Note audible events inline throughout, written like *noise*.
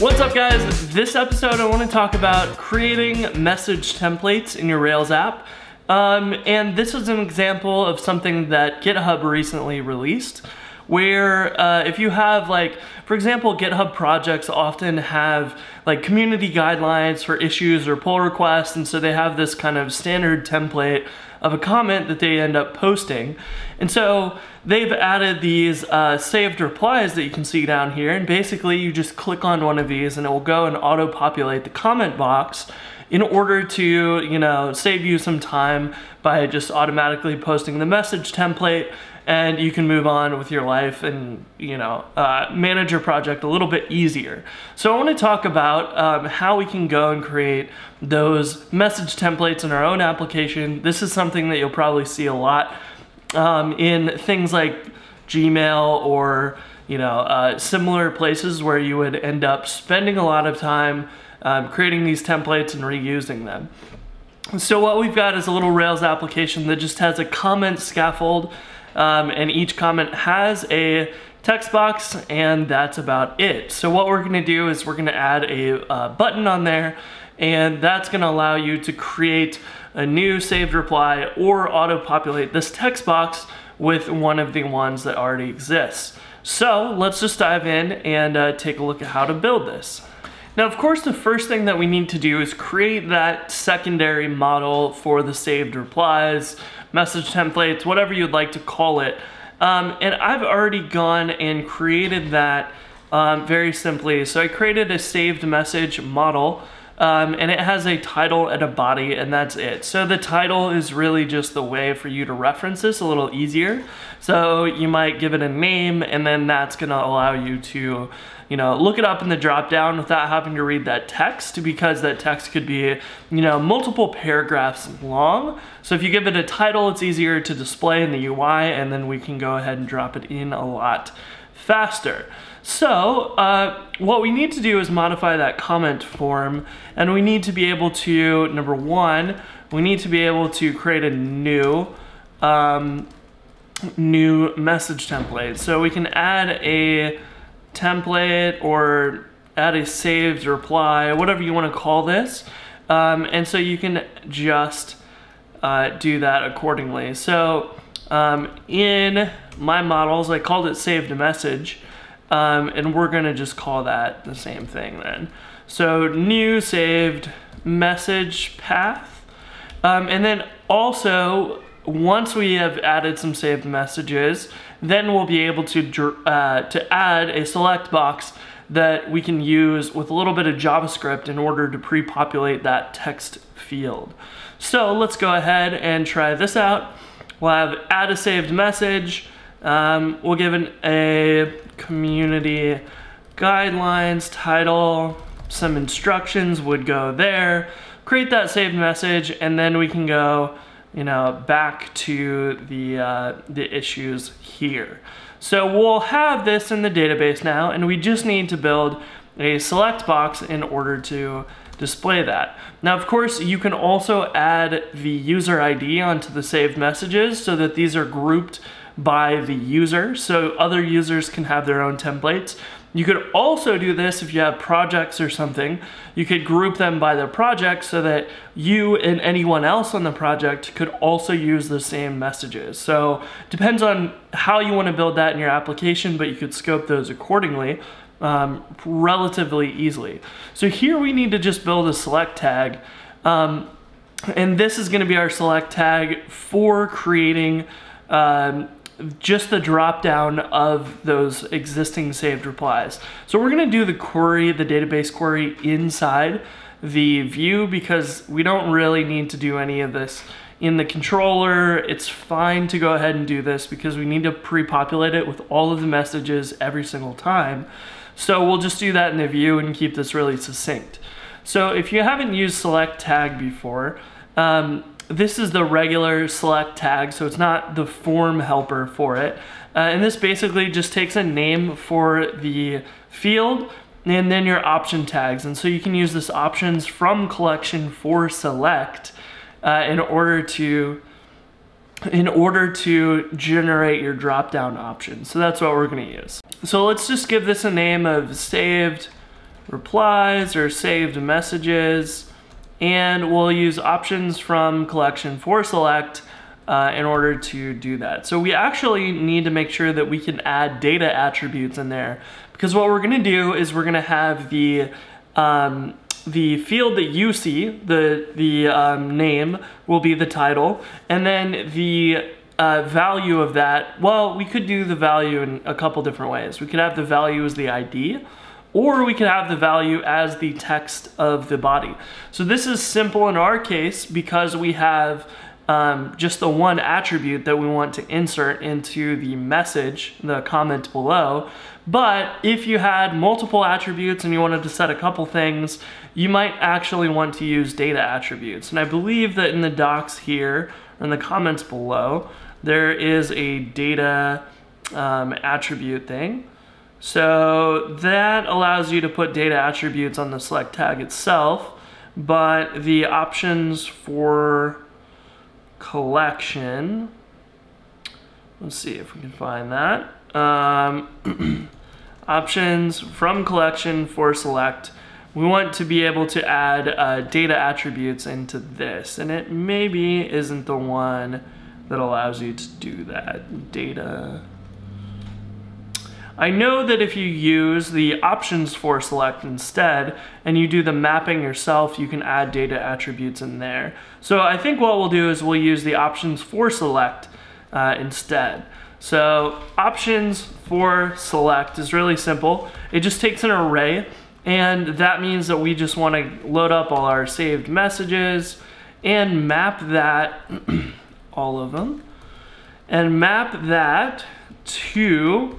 What's up guys? This episode I want to talk about creating message templates in your Rails app. Um, and this is an example of something that GitHub recently released where uh, if you have like, for example, GitHub projects often have like community guidelines for issues or pull requests, and so they have this kind of standard template of a comment that they end up posting. And so they've added these uh, saved replies that you can see down here, and basically you just click on one of these and it will go and auto-populate the comment box in order to, you know, save you some time by just automatically posting the message template and you can move on with your life and you know uh, manage your project a little bit easier. So I want to talk about um, how we can go and create those message templates in our own application. This is something that you'll probably see a lot um, in things like Gmail or you know uh, similar places where you would end up spending a lot of time um, creating these templates and reusing them. So what we've got is a little Rails application that just has a comment scaffold um, and each comment has a text box and that's about it. So what we're gonna do is we're gonna add a uh, button on there and that's gonna allow you to create a new saved reply or auto-populate this text box with one of the ones that already exists. So let's just dive in and uh, take a look at how to build this. Now, of course, the first thing that we need to do is create that secondary model for the saved replies, message templates, whatever you'd like to call it. Um, and I've already gone and created that um, very simply. So I created a saved message model um, and it has a title and a body and that's it. So the title is really just the way for you to reference this a little easier. So you might give it a name and then that's gonna allow you to you know, look it up in the drop down without having to read that text because that text could be, you know, multiple paragraphs long. So if you give it a title, it's easier to display in the UI and then we can go ahead and drop it in a lot faster. So uh, what we need to do is modify that comment form and we need to be able to, number one, we need to be able to create a new um, new message template. So we can add a template or add a saved reply, whatever you want to call this. Um, and so you can just uh, do that accordingly. So um, in my models, I called it saved message, um, and we're gonna just call that the same thing then. So new saved message path. Um, and then also, once we have added some saved messages, then we'll be able to, uh, to add a select box that we can use with a little bit of JavaScript in order to pre-populate that text field. So let's go ahead and try this out. We'll have add a saved message. Um, we'll give it a community guidelines title, some instructions would go there, create that saved message, and then we can go you know, back to the, uh, the issues here. So we'll have this in the database now, and we just need to build a select box in order to display that. Now, of course, you can also add the user ID onto the saved messages so that these are grouped by the user, so other users can have their own templates. You could also do this if you have projects or something. You could group them by the project so that you and anyone else on the project could also use the same messages. So depends on how you want to build that in your application, but you could scope those accordingly um, relatively easily. So here we need to just build a select tag. Um, and this is going to be our select tag for creating um, just the drop down of those existing saved replies. So we're gonna do the query, the database query inside the view because we don't really need to do any of this in the controller. It's fine to go ahead and do this because we need to pre-populate it with all of the messages every single time. So we'll just do that in the view and keep this really succinct. So if you haven't used select tag before, um, this is the regular select tag, so it's not the form helper for it. Uh, and this basically just takes a name for the field and then your option tags. And so you can use this options from collection for select uh, in order to in order to generate your drop down options. So that's what we're gonna use. So let's just give this a name of saved replies or saved messages. And we'll use options from collection for select uh, in order to do that. So we actually need to make sure that we can add data attributes in there because what we're gonna do is we're gonna have the um, the field that you see, the, the um, name will be the title, and then the uh, value of that, well, we could do the value in a couple different ways. We could have the value as the ID, or we could have the value as the text of the body. So this is simple in our case because we have um, just the one attribute that we want to insert into the message, the comment below. But if you had multiple attributes and you wanted to set a couple things, you might actually want to use data attributes. And I believe that in the docs here, in the comments below, there is a data um, attribute thing. So that allows you to put data attributes on the select tag itself, but the options for collection. Let's see if we can find that. Um, *clears throat* options from collection for select. We want to be able to add uh, data attributes into this, and it maybe isn't the one that allows you to do that. Data. I know that if you use the options for select instead and you do the mapping yourself, you can add data attributes in there. So I think what we'll do is we'll use the options for select uh, instead. So options for select is really simple. It just takes an array and that means that we just want to load up all our saved messages and map that, *clears throat* all of them, and map that to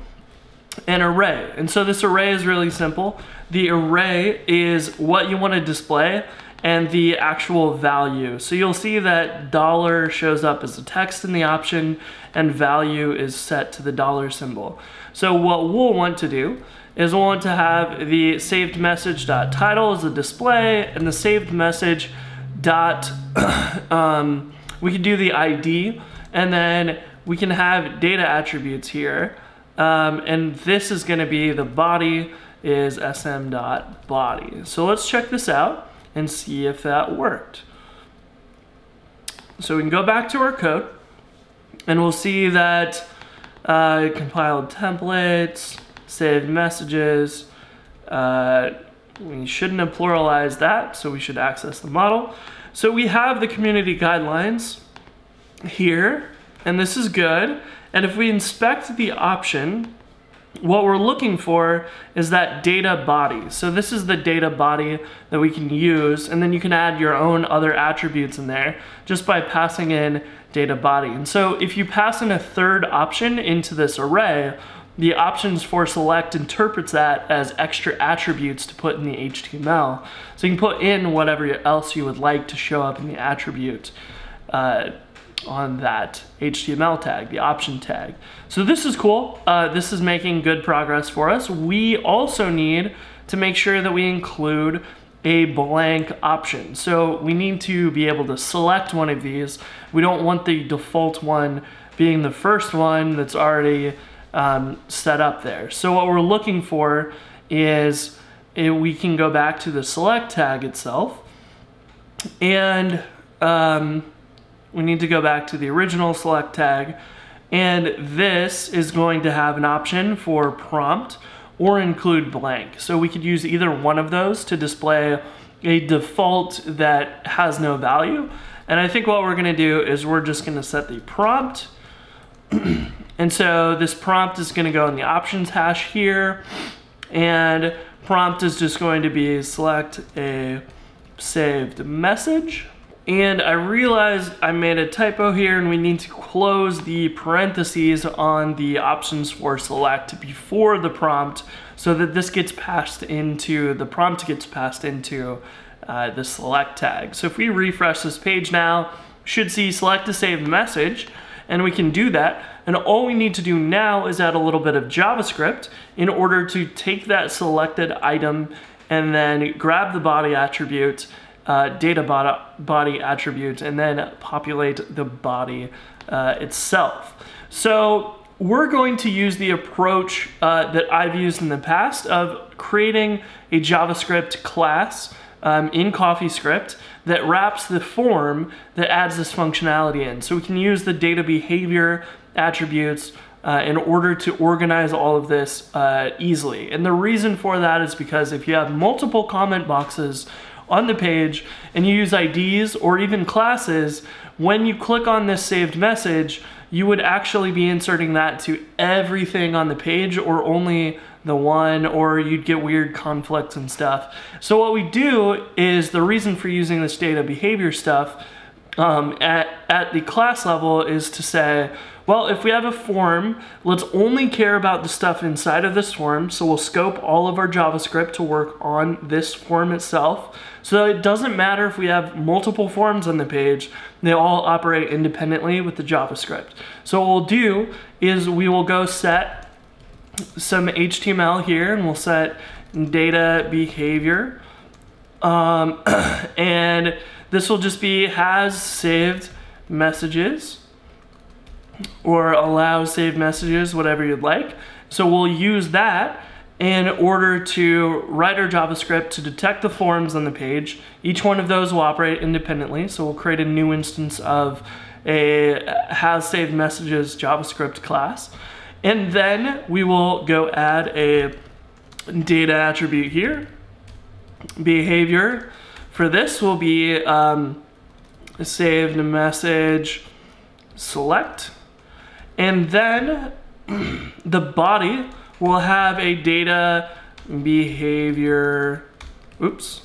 an array. And so this array is really simple. The array is what you want to display and the actual value. So you'll see that dollar shows up as a text in the option and value is set to the dollar symbol. So what we'll want to do is we'll want to have the saved message dot title as a display and the saved message dot *coughs* um, we can do the ID and then we can have data attributes here um, and this is going to be the body is sm.body. So let's check this out and see if that worked. So we can go back to our code and we'll see that uh, compiled templates, saved messages. Uh, we shouldn't have pluralized that, so we should access the model. So we have the community guidelines here, and this is good. And if we inspect the option, what we're looking for is that data body. So this is the data body that we can use, and then you can add your own other attributes in there just by passing in data body. And so if you pass in a third option into this array, the options for select interprets that as extra attributes to put in the HTML. So you can put in whatever else you would like to show up in the attribute. Uh, on that HTML tag, the option tag. So this is cool. Uh, this is making good progress for us. We also need to make sure that we include a blank option. So we need to be able to select one of these. We don't want the default one being the first one that's already um, set up there. So what we're looking for is we can go back to the select tag itself and um, we need to go back to the original select tag. And this is going to have an option for prompt or include blank. So we could use either one of those to display a default that has no value. And I think what we're gonna do is we're just gonna set the prompt. *clears throat* and so this prompt is gonna go in the options hash here. And prompt is just going to be select a saved message. And I realized I made a typo here and we need to close the parentheses on the options for select before the prompt so that this gets passed into, the prompt gets passed into uh, the select tag. So if we refresh this page now, should see select to save message and we can do that. And all we need to do now is add a little bit of JavaScript in order to take that selected item and then grab the body attribute uh, data body attribute and then populate the body uh, itself. So we're going to use the approach uh, that I've used in the past of creating a JavaScript class um, in CoffeeScript that wraps the form that adds this functionality in. So we can use the data behavior attributes uh, in order to organize all of this uh, easily. And the reason for that is because if you have multiple comment boxes on the page and you use IDs or even classes, when you click on this saved message, you would actually be inserting that to everything on the page or only the one, or you'd get weird conflicts and stuff. So what we do is the reason for using this data behavior stuff um, at, at the class level is to say, well, if we have a form, let's only care about the stuff inside of this form. So we'll scope all of our JavaScript to work on this form itself. So it doesn't matter if we have multiple forms on the page, they all operate independently with the JavaScript. So what we'll do is we will go set some HTML here and we'll set data behavior. Um, *coughs* and this will just be has saved messages or allow saved messages, whatever you'd like. So we'll use that in order to write our JavaScript to detect the forms on the page. Each one of those will operate independently. So we'll create a new instance of a has saved messages JavaScript class. And then we will go add a data attribute here. Behavior for this will be um, saved message select. And then *clears throat* the body will have a data behavior, oops,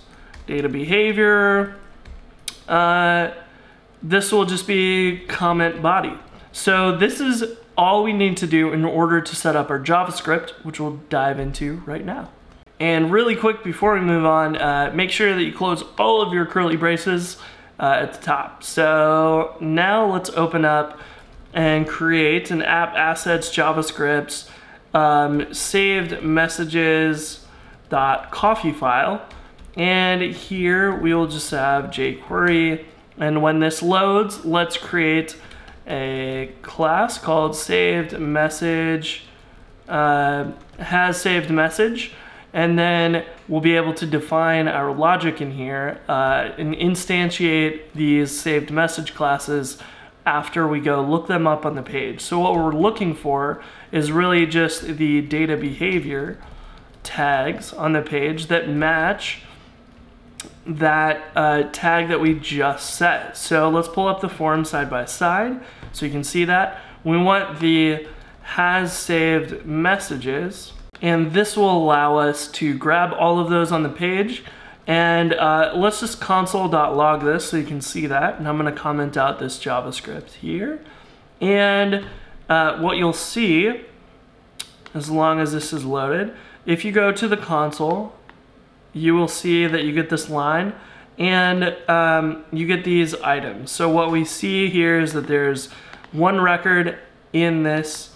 data behavior. Uh, this will just be comment body. So this is all we need to do in order to set up our JavaScript, which we'll dive into right now. And really quick before we move on, uh, make sure that you close all of your curly braces uh, at the top. So now let's open up and create an app assets JavaScript um, saved messages dot coffee file. And here we will just have jQuery. And when this loads, let's create a class called saved message uh, has saved message and then we'll be able to define our logic in here uh, and instantiate these saved message classes after we go look them up on the page. So what we're looking for is really just the data behavior tags on the page that match that uh, tag that we just set. So let's pull up the form side by side so you can see that. We want the has saved messages and this will allow us to grab all of those on the page and uh, let's just console.log this so you can see that. And I'm gonna comment out this JavaScript here. And uh, what you'll see, as long as this is loaded, if you go to the console, you will see that you get this line and um, you get these items. So what we see here is that there's one record in this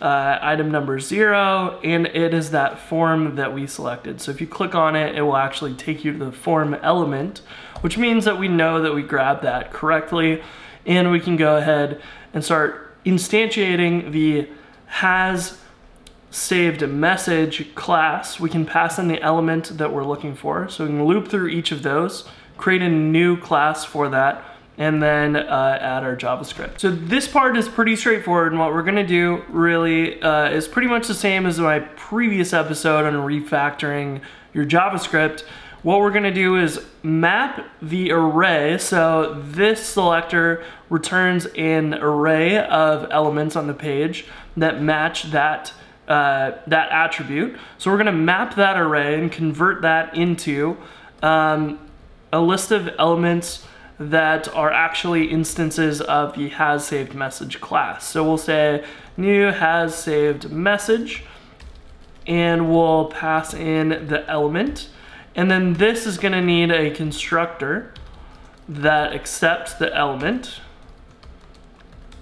uh, item number zero, and it is that form that we selected. So if you click on it, it will actually take you to the form element, which means that we know that we grabbed that correctly, and we can go ahead and start instantiating the has saved message class. We can pass in the element that we're looking for. So we can loop through each of those, create a new class for that, and then uh, add our JavaScript. So this part is pretty straightforward and what we're gonna do really uh, is pretty much the same as my previous episode on refactoring your JavaScript. What we're gonna do is map the array. So this selector returns an array of elements on the page that match that uh, that attribute. So we're gonna map that array and convert that into um, a list of elements that are actually instances of the has saved message class. So we'll say new has saved message and we'll pass in the element. And then this is gonna need a constructor that accepts the element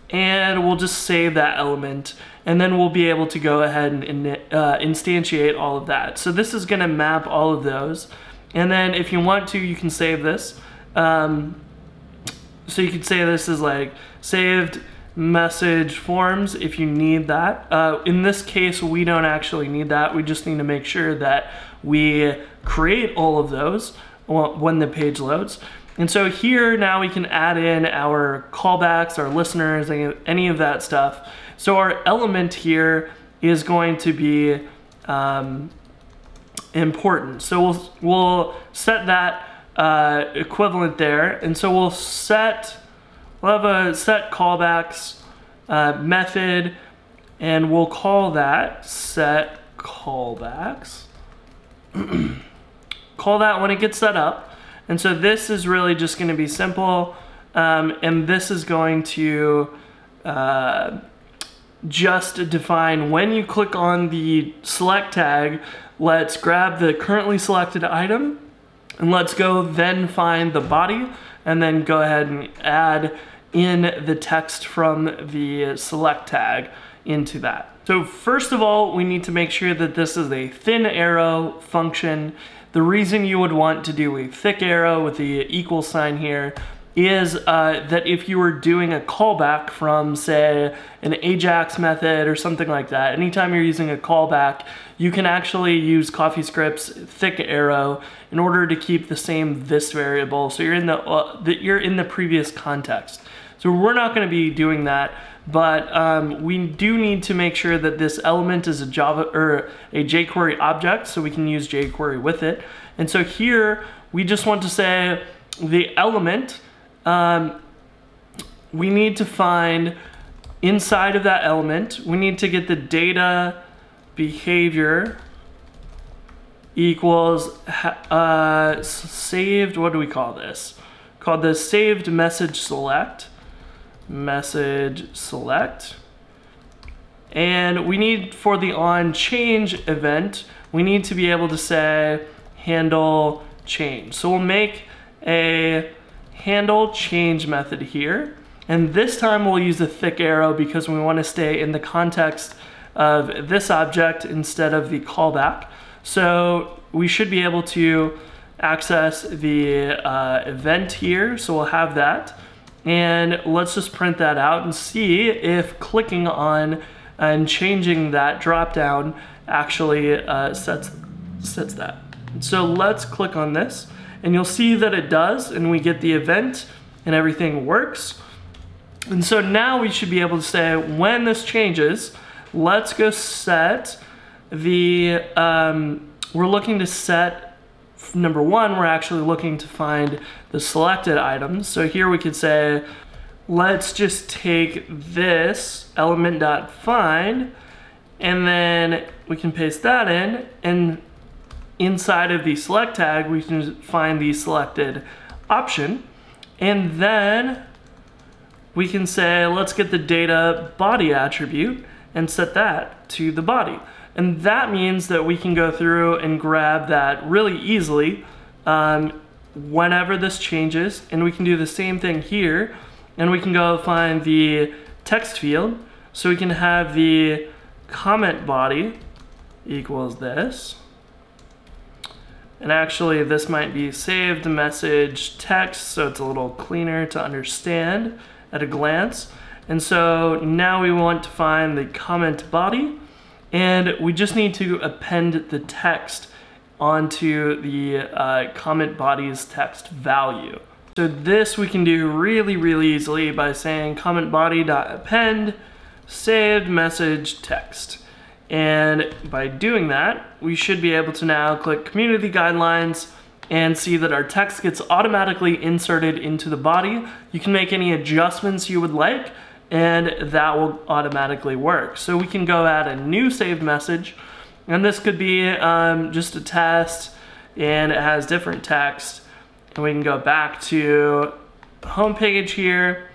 and we'll just save that element and then we'll be able to go ahead and uh, instantiate all of that. So this is gonna map all of those. And then if you want to, you can save this. Um, so you could say this is like saved message forms if you need that. Uh, in this case, we don't actually need that. We just need to make sure that we create all of those when the page loads. And so here now we can add in our callbacks, our listeners, any of that stuff. So our element here is going to be um, important. So we'll, we'll set that uh, equivalent there. And so we'll set, we'll have a set callbacks uh, method and we'll call that set callbacks. *clears throat* call that when it gets set up. And so this is really just going to be simple. Um, and this is going to uh, just define when you click on the select tag, let's grab the currently selected item and let's go then find the body and then go ahead and add in the text from the select tag into that. So first of all, we need to make sure that this is a thin arrow function. The reason you would want to do a thick arrow with the equal sign here is uh, that if you were doing a callback from, say, an Ajax method or something like that, anytime you're using a callback, you can actually use CoffeeScript's thick arrow in order to keep the same this variable. So you're in the, uh, the you're in the previous context. So we're not going to be doing that, but um, we do need to make sure that this element is a Java or a jQuery object, so we can use jQuery with it. And so here we just want to say the element um, we need to find inside of that element, we need to get the data behavior equals uh, saved, what do we call this? Called the saved message select, message select. And we need for the on change event, we need to be able to say handle change. So we'll make a handle change method here. And this time we'll use a thick arrow because we want to stay in the context of this object instead of the callback. So we should be able to access the uh, event here. So we'll have that. And let's just print that out and see if clicking on and changing that dropdown actually uh, sets, sets that. So let's click on this and you'll see that it does and we get the event and everything works. And so now we should be able to say when this changes, let's go set the, um, we're looking to set, number one, we're actually looking to find the selected items. So here we could say, let's just take this element.find and then we can paste that in and inside of the select tag, we can find the selected option. And then we can say, let's get the data body attribute and set that to the body. And that means that we can go through and grab that really easily um, whenever this changes. And we can do the same thing here. And we can go find the text field. So we can have the comment body equals this. And actually this might be saved message text, so it's a little cleaner to understand at a glance. And so now we want to find the comment body, and we just need to append the text onto the uh, comment body's text value. So this we can do really, really easily by saying comment body.append saved message text. And by doing that, we should be able to now click community guidelines and see that our text gets automatically inserted into the body. You can make any adjustments you would like and that will automatically work. So we can go add a new saved message and this could be um, just a test and it has different text. And we can go back to home page here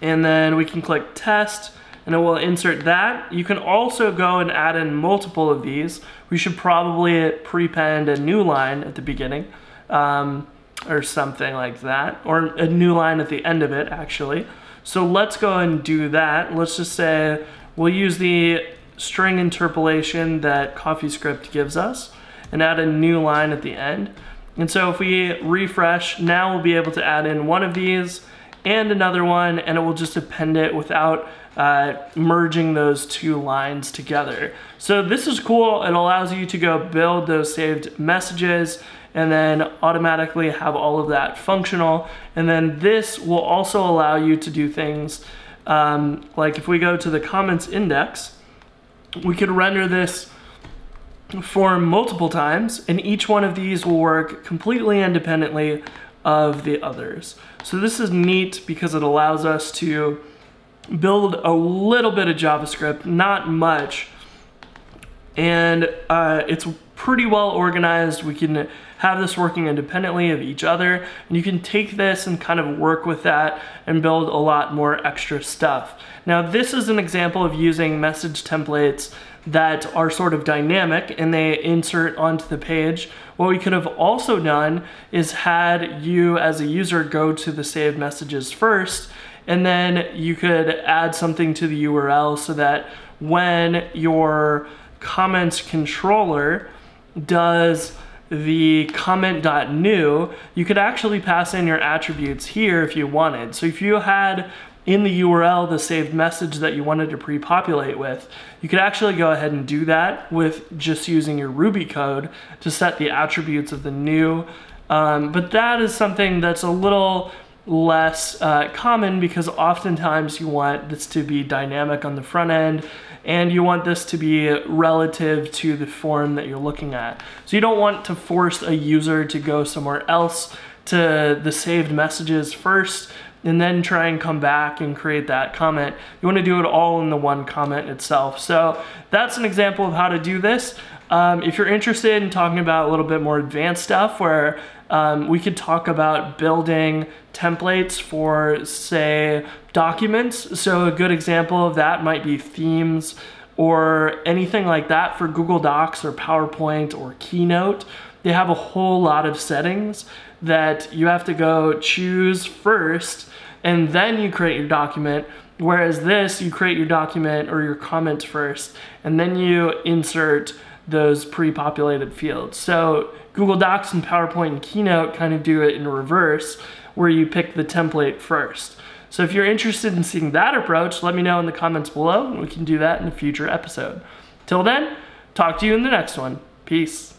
and then we can click test and it will insert that. You can also go and add in multiple of these. We should probably prepend a new line at the beginning um, or something like that, or a new line at the end of it actually. So let's go and do that. Let's just say we'll use the string interpolation that CoffeeScript gives us and add a new line at the end. And so if we refresh, now we'll be able to add in one of these and another one, and it will just append it without uh, merging those two lines together. So this is cool. It allows you to go build those saved messages and then automatically have all of that functional. And then this will also allow you to do things um, like if we go to the comments index, we could render this form multiple times, and each one of these will work completely independently of the others. So this is neat because it allows us to build a little bit of JavaScript, not much, and uh, it's pretty well organized. We can have this working independently of each other, and you can take this and kind of work with that and build a lot more extra stuff. Now, this is an example of using message templates that are sort of dynamic and they insert onto the page. What we could have also done is had you as a user go to the saved messages first, and then you could add something to the URL so that when your comments controller does the comment.new, you could actually pass in your attributes here if you wanted. So if you had in the URL the saved message that you wanted to pre-populate with, you could actually go ahead and do that with just using your Ruby code to set the attributes of the new. Um, but that is something that's a little less uh, common because oftentimes you want this to be dynamic on the front end and you want this to be relative to the form that you're looking at. So you don't want to force a user to go somewhere else to the saved messages first and then try and come back and create that comment. You want to do it all in the one comment itself. So that's an example of how to do this. Um, if you're interested in talking about a little bit more advanced stuff where um, we could talk about building templates for, say, documents. So, a good example of that might be themes or anything like that for Google Docs or PowerPoint or Keynote. They have a whole lot of settings that you have to go choose first and then you create your document. Whereas this, you create your document or your comment first, and then you insert those pre-populated fields. So Google Docs and PowerPoint and Keynote kind of do it in reverse, where you pick the template first. So if you're interested in seeing that approach, let me know in the comments below, and we can do that in a future episode. Till then, talk to you in the next one. Peace.